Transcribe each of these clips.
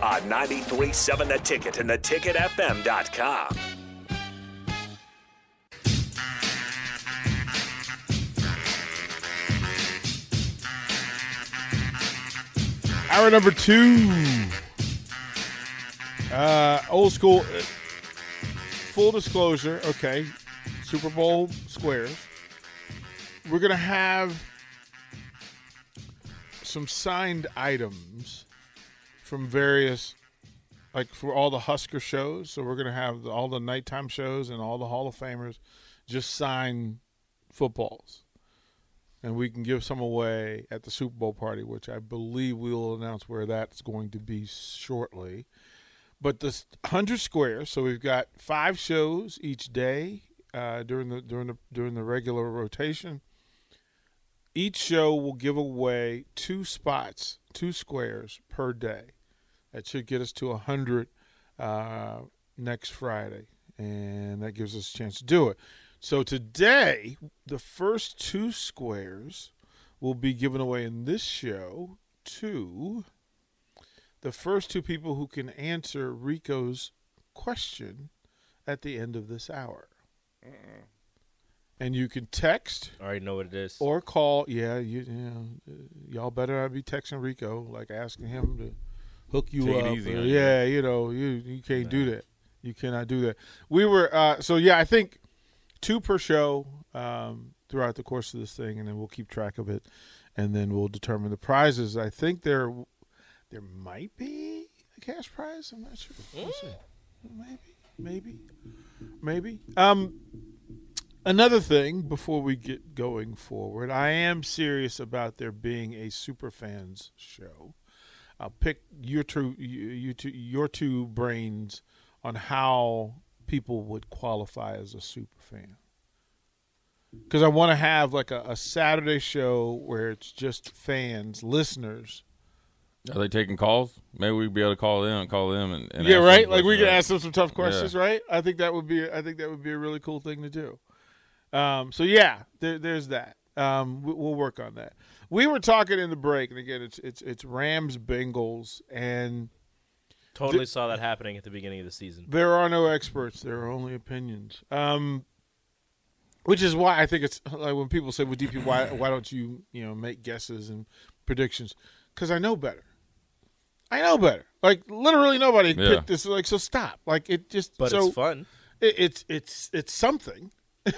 On 93.7 The Ticket and theticketfm.com. Hour number two. Uh, old school. uh, Full disclosure. Okay. Super Bowl squares. We're going to have some signed items from various, like for all the Husker shows. So we're going to have the, all the nighttime shows and all the Hall of Famers just sign footballs and we can give some away at the Super Bowl party, which I believe we will announce where that's going to be shortly. But the hundred squares, so we've got five shows each day uh, during the during the during the regular rotation. Each show will give away two spots, two squares per day. That should get us to a hundred uh, next Friday, and that gives us a chance to do it. So today, the first two squares will be given away in this show to the first two people who can answer Rico's question at the end of this hour. And you can text I already know what it is. or call. Yeah, you, you know, uh, y'all better not be texting Rico like asking him to hook you Take up. easy or- yeah, you know, you you can't do that. You cannot do that. We were uh, so yeah. I think two per show um, throughout the course of this thing, and then we'll keep track of it, and then we'll determine the prizes. I think there there might be a cash prize. I'm not sure. We'll see. Maybe, maybe, maybe. Um, another thing before we get going forward, I am serious about there being a super fans show. I'll pick your two, you, two, your two brains on how people would qualify as a super fan. Because I want to have like a, a Saturday show where it's just fans, listeners. Are they taking calls? Maybe we'd be able to call them, call them, and, and yeah, right. Like we can ask them some tough questions, right? I think that would be. I think that would be a really cool thing to do. Um, so yeah, there, there's that. Um, we, we'll work on that. We were talking in the break, and again, it's it's it's Rams Bengals, and totally saw that happening at the beginning of the season. there are no experts. There are only opinions. Um, which is why I think it's like when people say, "Well, DP, why why don't you you know make guesses and predictions?" Because I know better. I know better. Like literally nobody Yeah. picked this. Like so, stop. Like it just. But so it's fun. It, it's it's it's something.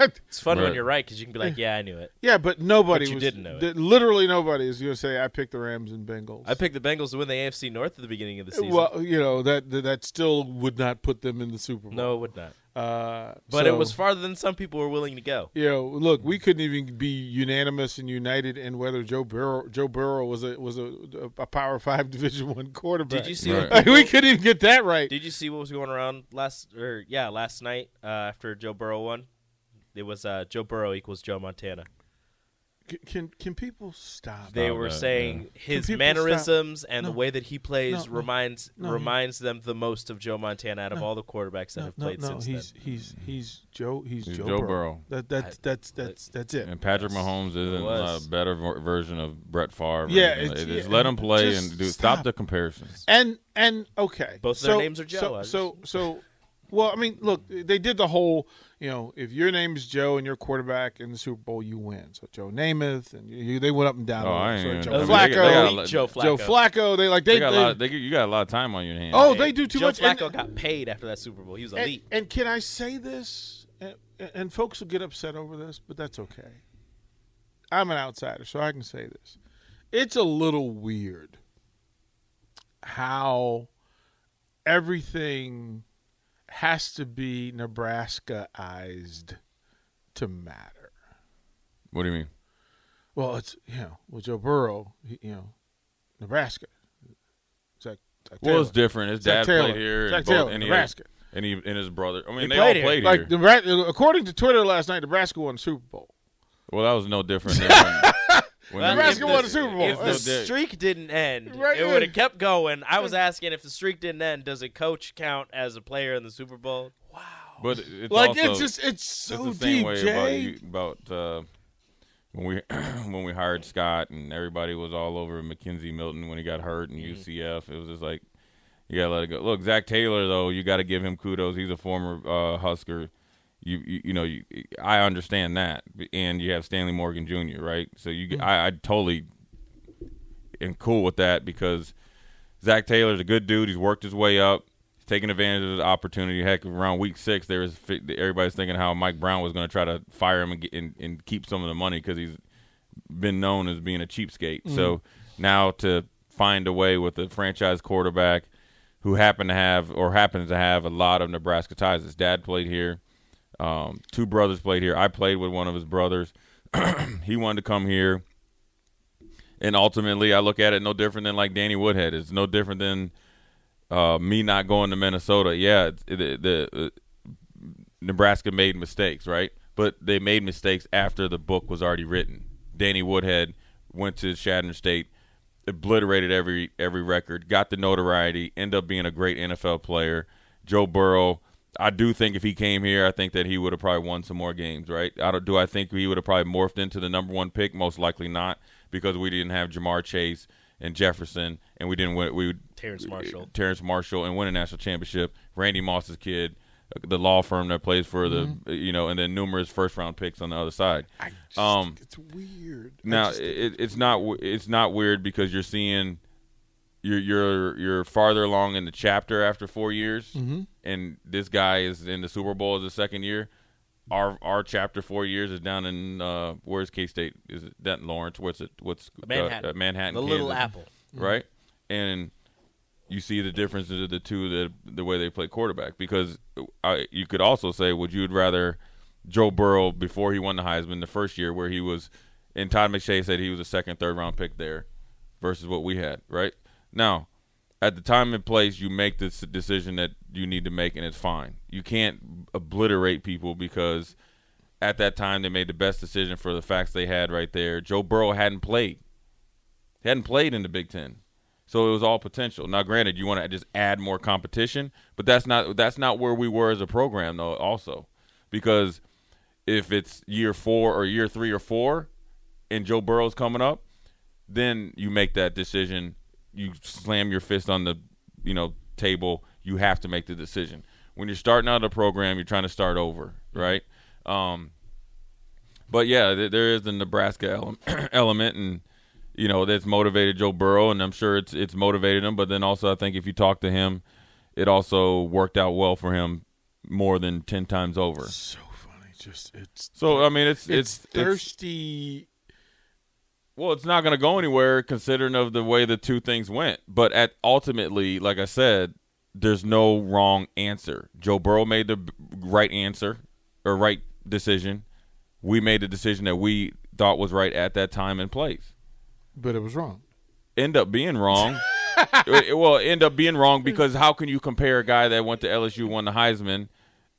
It's fun when you're right because you can be like, "Yeah, I knew it." Yeah, but nobody But you was, didn't know it. Literally nobody is going to say I picked the Rams and Bengals. I picked the Bengals to win the AFC North at the beginning of the season. Well, you know that that that still would not put them in the Super Bowl. no, it would not. Uh, But so- it was farther than some people were willing to go. You know, look, we couldn't even be unanimous and united in whether Joe Burrow Joe Burrow was a was a, a Power Five Division One quarterback. Did you see? Right. What we couldn't even get that right. Did you see what was going around last or yeah last night uh, after Joe Burrow won? It was uh, Joe Burrow equals Joe Montana. C- Can can people stop? They oh, were that, saying his people mannerisms and No. the way that he plays No, no. reminds No, reminds them the most of Joe Montana out of No. all the quarterbacks that no, have no, played no. since He's then. he's mm-hmm. he's Joe. He's, He's Joe, Joe Burrow. Burrow. That that's I- that's that's that's it. And Patrick Mahomes isn't a better version of Brett Favre. Yeah, anything. it's- just yeah, let him play and do stop. stop the comparisons. And and okay, Both so, their names are Joe. So so, so well, I mean, look, they did the whole. You know, if your name is Joe and you're quarterback in the Super Bowl, you win. So Joe Namath and you, they went up and down. Oh, I list, ain't right? even- Joe I mean, Flacco, they got- they got lot- Joe Flacco. Joe Flacco. They like they. They got a they- lot. They, you got a lot of time on your hands. oh, Hey, they do too Joe much. Joe Flacco got paid after that Super Bowl. He was and, elite. and can I say this? And, and folks will get upset over this, but that's okay. I'm an outsider, so I can say this. It's a little weird how everything has to be Nebraskaized to matter. What do you mean? Well, it's you know, well Joe Burrow, he, you know, Nebraska. That Taylor. Well, it's different. His Zac dad Taylor. played here, Zac and, both, and, Nebraska. Had, and he and his brother. I mean, He they played all played Like here. Nebraska, according to Twitter last night, Nebraska won the Super Bowl. well, that was no different than when, when Well, Nebraska if won the Super Bowl. If the It's no di- streak didn't end, Right, it would have kept going. I was asking if the streak didn't end, does a coach count as a player in the Super Bowl? Wow. But it's Like also, it's just it's it's so the same deep, way Jay. about you, about uh, when we when we hired Scott and everybody was all over McKenzie Milton when he got hurt in UCF. It was just like you gotta let it go. Look, Zac Taylor though, you got to give him kudos. He's a former uh, Husker. You, you you know you, I understand that, and you have Stanley Morgan Jr. Right, so you Mm-hmm. I, I totally am cool with that because Zac Taylor's a good dude. He's worked his way up. He's taking advantage of the opportunity. Heck, around week six, there was everybody's thinking how Mike Brown was going to try to fire him and, get, and, and keep some of the money because he's been known as being a cheapskate. So now to find a way with a franchise quarterback who happened to have or happens to have a lot of Nebraska ties. His dad played here. Um, two brothers played here. I played with one of his brothers. he wanted to come here and ultimately I look at it no different than like Danny Woodhead. It's no different than uh, me not going to Minnesota. Yeah, the, the uh, Nebraska made mistakes, right? But they made mistakes after the book was already written. Danny Woodhead went to Chadron State, obliterated every every record, got the notoriety, ended up being a great NFL player. Joe Burrow. I do think if he came here, I think that he would have probably won some more games, right? I don't, do I think he would have probably morphed into the number one pick? Most likely not, because we didn't have Ja'Marr Chase and Jefferson, and we didn't win. We would Terrace Marshall. Terrace Marshall, and win a national championship. Randy Moss's kid, uh, the law firm that plays for the, you know, and then numerous first round picks on the other side. I just, Um, it's weird. Now just- it, it's not it's not weird because you're seeing you're you're you're farther along in the chapter after four years, Mm-hmm. and this guy is in the Super Bowl as a second year. Our our chapter four years is down in uh, where's K State? Is it that in Lawrence? What's it? What's Manhattan. Uh, uh, Manhattan, The Little Apple. right? And you see the difference of the two the the way they play quarterback because I, you could also say would you'd rather Joe Burrow before he won the Heisman the first year where he was and Todd McShay said he was a second third round pick there versus what we had right now at the time and place you make this decision that you need to make and it's fine you can't obliterate people because at that time they made the best decision for the facts they had right there Joe Burrow hadn't played he hadn't played in the Big Ten so it was all potential. Now, granted, you want to just add more competition, but that's not that's not where we were as a program, though. Also, because if it's year four or year three or four, and Joe Burrow's coming up, then you make that decision. You slam your fist on the you know table. You have to make the decision. When you're starting out a program, you're trying to start over, right? Um, but yeah, th- there is the Nebraska ele- element, and you know that's motivated Joe Burrow, and I'm sure it's it's motivated him. But then also, I think if you talk to him, it also worked out well for him more than ten times over. so funny. Just it's So I mean, it's it's, it's, it's thirsty. Well, it's not going to go anywhere considering of the way the two things went. But at ultimately, like I said, there's no wrong answer. Joe Burrow made the right answer or right decision. We made the decision that we thought was right at that time and place. but it was wrong. end up being wrong. It- well, end up being wrong because how can you compare a guy that went to LSU, won the Heisman,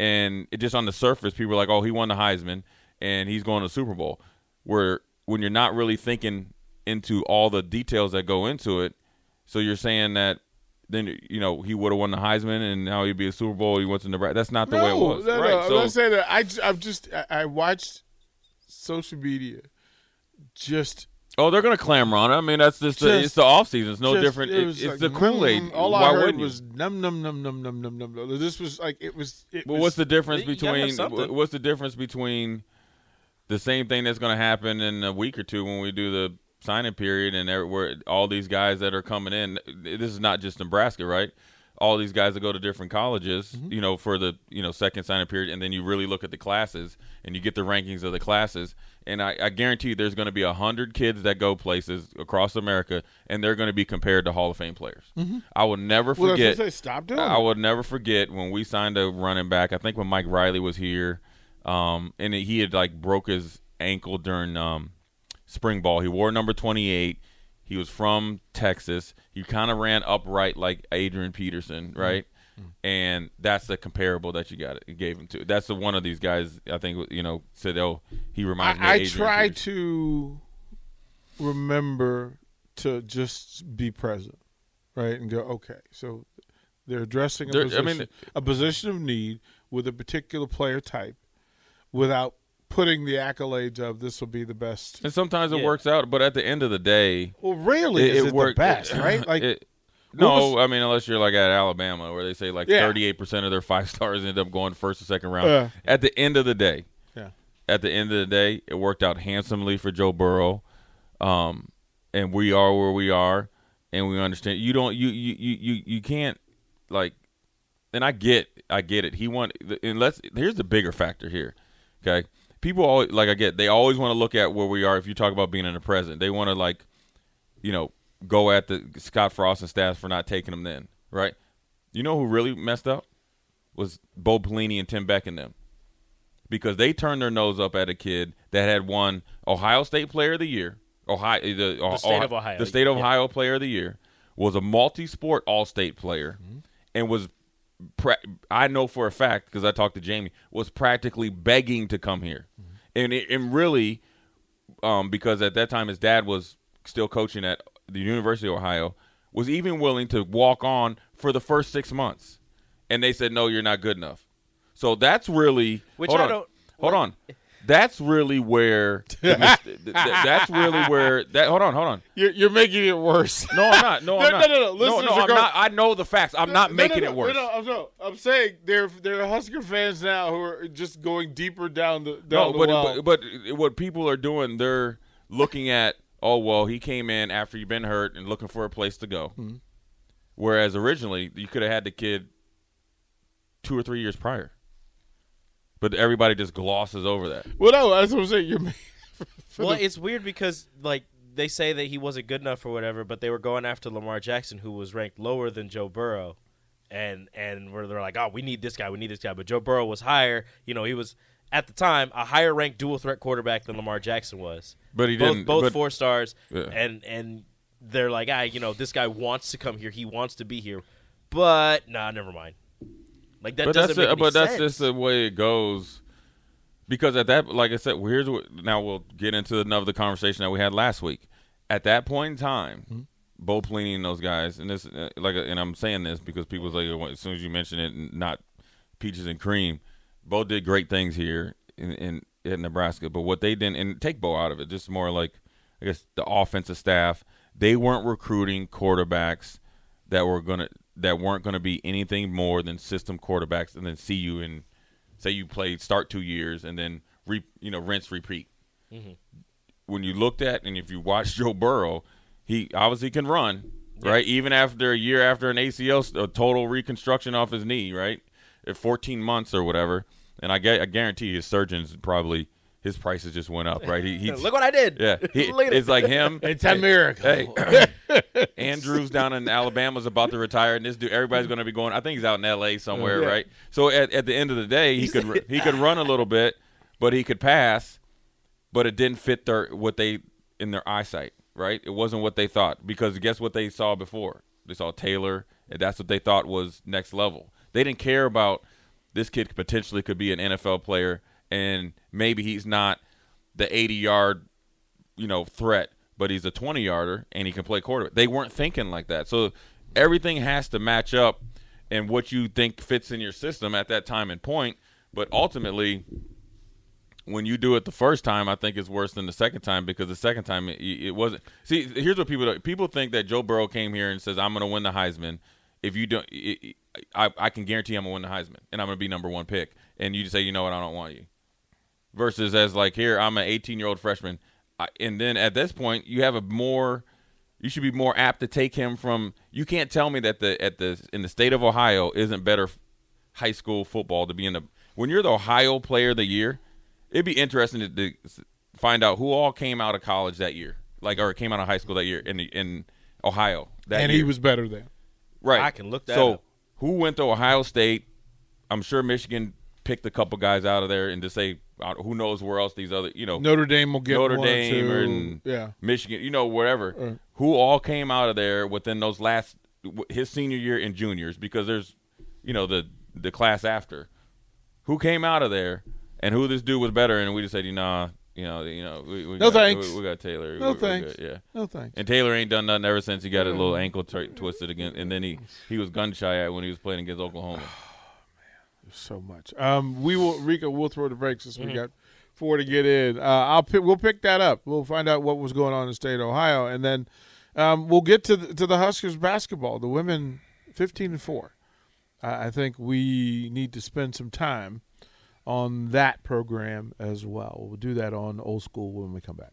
and it just on the surface, people are like, "Oh, he won the Heisman, and he's going to the Super Bowl." Where when you're not really thinking into all the details that go into it. So you're saying that then you know he would have won the Heisman and now he'd be a Super Bowl. He went to Nebraska. That's not the no, way it was. No, right? no. So, I'm not saying that. I I'm just I watched social media just. Oh, they're gonna clamor on it. I mean, that's just, the, it's the off season. It's no just, different. It it's like, the Kool Aid. Mm, all Why I heard was num num num num num num num. This was like it was. It was, what's the difference between? What's the difference between? The same thing that's going to happen in a week or two when we do the signing period and there, where all these guys that are coming in? This is not just Nebraska, right? All these guys that go to different colleges, Mm-hmm. you know, for the you know second signing period, and then you really look at the classes and you get the rankings of the classes, and I, I guarantee you there's going to be a hundred kids that go places across America, and they're going to be compared to Hall of Fame players. I will never Mm-hmm. Well, forget. I say. Stop doing. I will never forget when we signed a running back. I think when Mike Riley was here, um, and he had like broke his ankle during um, spring ball. He wore number twenty eight. He was from Texas. He kind of ran upright like Adrian Peterson, Mm-hmm. right? And that's the comparable that you got. It gave him to. That's the one of these guys. I think you know said, "Oh, he reminds me." I, I Adrian try Peterson. to remember to just be present, right, and go, okay, so they're addressing a I position, mean- a position of need with a particular player type, without putting the accolades of this will be the best. And sometimes it Yeah. works out, but at the end of the day, Well, rarely is it, the worked- best, right? Like, it- no, was- I mean unless you're like at Alabama, where they say like Yeah. 38 percent of their five stars end up going first or second round. Yeah. At the end of the day, yeah, at the end of the day, it worked out handsomely for Joe Burrow, um, and we are where we are, and we understand. You don't, you, you, you, you, you can't like, and I get, I get it. He won. and let's. Here's the bigger factor here, okay? People always like I get. They always want to look at where we are. If you talk about being in the present, they want to like, you know, go at the Scott Frost and staff for not taking them then, right? You know who really messed up was Bo Pelini and Tim Beck and them because they turned their nose up at a kid that had won Ohio State Player of the Year, Ohio, the, The state of Ohio. the state of Yeah. Ohio Player of the Year, was a multi-sport All-State player, Mm-hmm. and was. Pra- I know for a fact because I talked to Jamie was practically begging to come here, Mm-hmm. and it, and really, um, because at that time his dad was still coaching at the University of Ohio, was even willing to walk on for the first six months, and they said no, you're not good enough. So that's really Which hold I on, don't- hold like- on. That's really where the mis- th- th- that's really where that. Hold on, hold on. you're, you're making it worse. No, I'm not. No, I'm not. no, no, no. Listeners no, are I'm going- not. I know the facts. I'm not making no, it worse. No, no, no, I'm saying there there are Husker fans now who are just going deeper down the down No, the but, well. but but what people are doing, they're looking at, oh well, he came in after you've been hurt and looking for a place to go. Mm-hmm. Whereas originally you could have had the kid two or three years prior. But everybody just glosses over that. well, no, that's what I'm saying. You're well, the- it's weird because like they say that he wasn't good enough or whatever, but they were going after Lamar Jackson, who was ranked lower than Joe Burrow, and and where they're like, oh, we need this guy, we need this guy, but Joe Burrow was higher. You know, he was at the time a higher ranked dual threat quarterback than Lamar Jackson was. But he both didn't- both but- four stars, Yeah. and and they're like, ah, you know, this guy wants to come here, he wants to be here, but nah, never mind. Like that but doesn't that's make it- any but that's sense. just the way it goes. Because at that, like I said, here's what. Now we'll get into another conversation that we had last week. At that point in time, Mm-hmm. Bo Pelini and those guys, and this, uh, like, and I'm saying this because people was like, as soon as you mention it, not peaches and cream. Bo did great things here in, in in Nebraska, but what they didn't, and take Bo out of it, just more like, I guess the offensive staff, they weren't recruiting quarterbacks that were gonna that weren't gonna be anything more than system quarterbacks, and then see you and say you played start two years and then re, you know rinse repeat. Mm-hmm. When you looked at and if you watch Joe Burrow, he obviously can run, right? Even after a year after an ACL, a total reconstruction off his knee, right? At 14 months or whatever, and I, gu- I guarantee his surgeons probably his prices just went up, right? He, he Look what I did. yeah, he, Look at it. it's like him. It's a miracle. Hey, Andrews down in Alabama's about to retire, and this dude, everybody's going to be going. I think he's out in L.A. somewhere, Yeah. right? So at, at the end of the day, he could he could run a little bit, but he could pass, but it didn't fit their what they in their eyesight, right? It wasn't what they thought because guess what they saw before? They saw Taylor, and that's what they thought was next level. They didn't care about this kid potentially could be an NFL player, and maybe he's not the 80 yard you know threat, but he's a 20 yarder and he can play quarterback. They weren't thinking like that. So everything has to match up and what you think fits in your system at that time and point. But ultimately, when you do it the first time, I think it's worse than the second time because the second time it, it wasn't. See, here's what people people think that Joe Burrow came here and says, "I'm going to win the Heisman." If you don't, it, I, I can guarantee I'm going to win the Heisman and I'm going to be number one pick. And you just say, "You know what? I don't want you." Versus as like here I'm an 18 year old freshman, I, and then at this point you have a more, you should be more apt to take him from. You can't tell me that the at the in the state of Ohio isn't better high school football to be in the when you're the Ohio Player of the Year. It'd be interesting to, to find out who all came out of college that year, like or came out of high school that year in the, in Ohio. That and year. he was better than. Right. I can look that so, up. who went to Ohio State? I'm sure Michigan picked a couple guys out of there and just say who knows where else these other you know Notre Dame will get Notre one Dame or two. and yeah. Michigan, you know, wherever, who all came out of there within those last his senior year and juniors because there's, you know, the the class after, who came out of there and who this dude was better, and we just said, you know, you know, you know, we, we No got, thanks. We, we got Taylor. No We- thanks. good, Yeah. No thanks. And Taylor ain't done nothing ever since he got a little ankle t- twisted again, and then he he was gun shy at when he was playing against Oklahoma. so much. Um, we will, Rico. We'll throw the brakes since Mm-hmm. we got four to get in. Uh, I'll pick, we'll pick that up. We'll find out what was going on in the state of Ohio, and then um, we'll get to the, to the Huskers basketball. The women, fifteen and four. I I think we need to spend some time on that program as well. We'll do that on Old School when we come back.